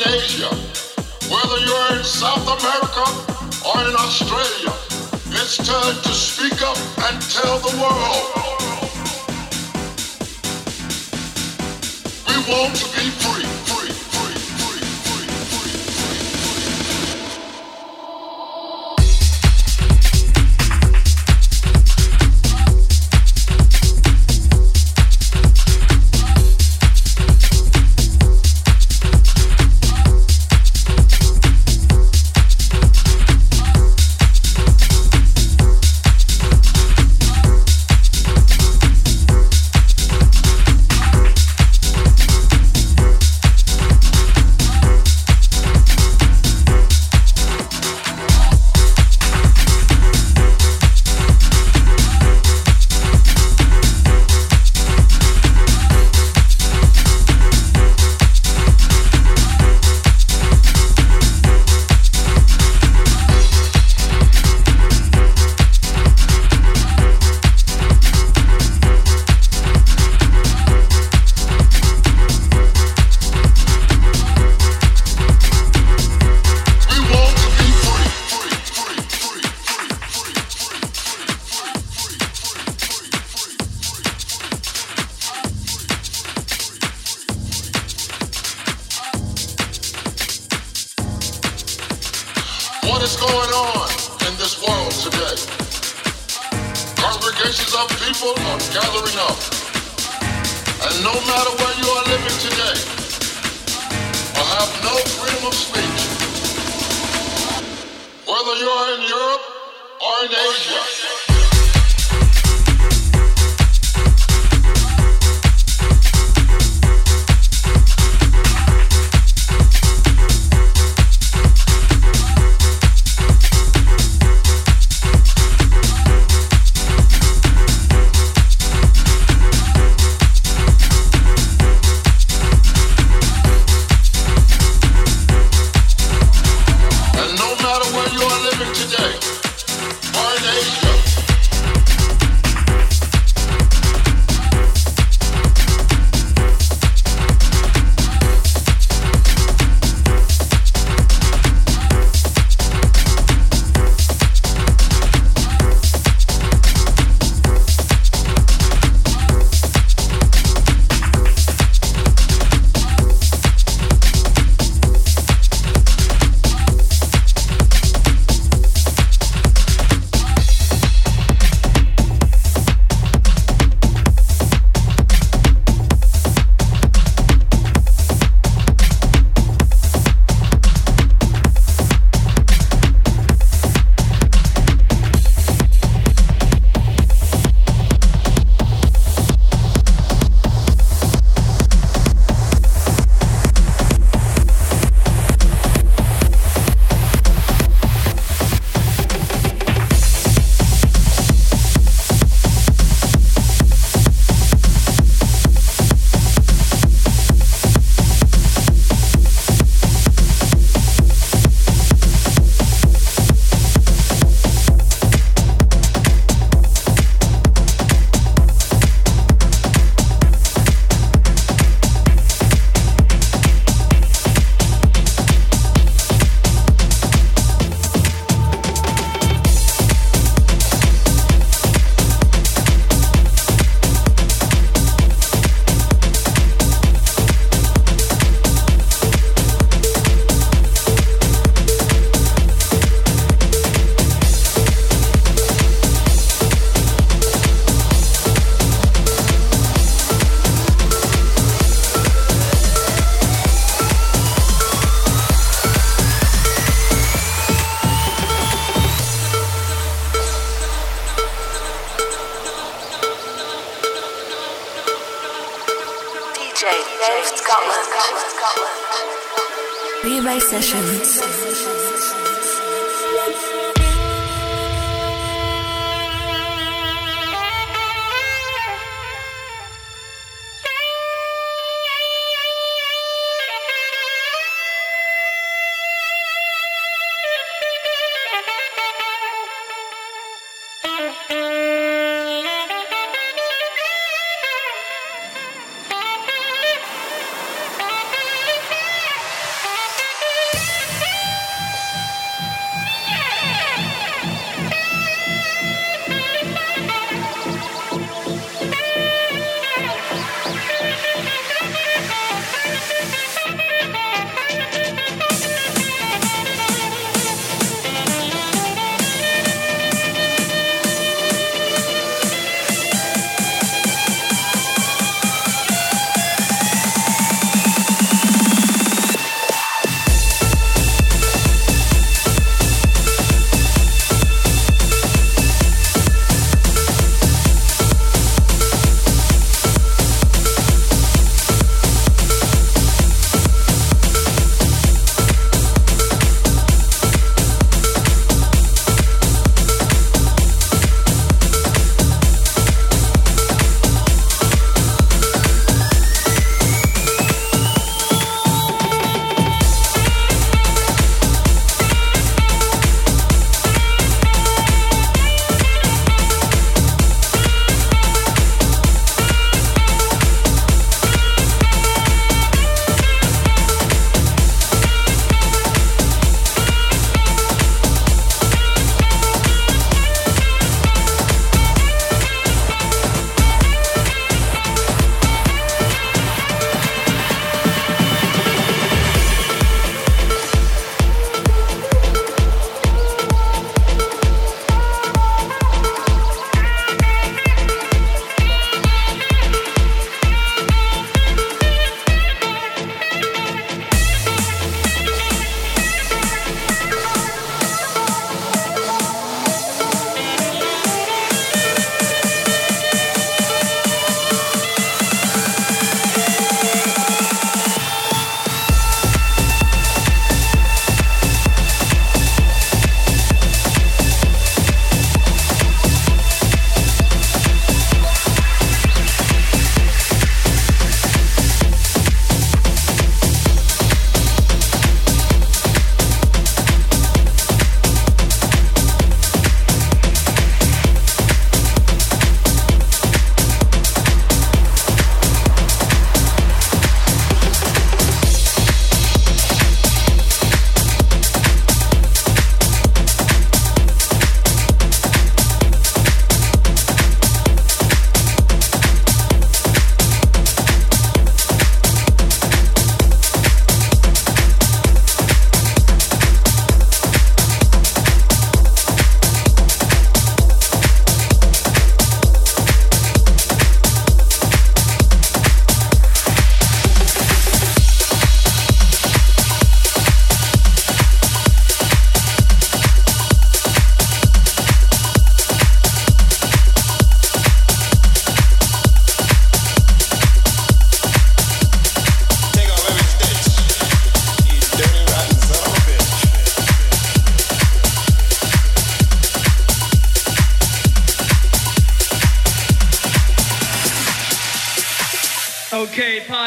in Asia, whether you're in South America or in Australia, it's time to speak up and tell the world. We want to be free.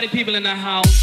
People in the house.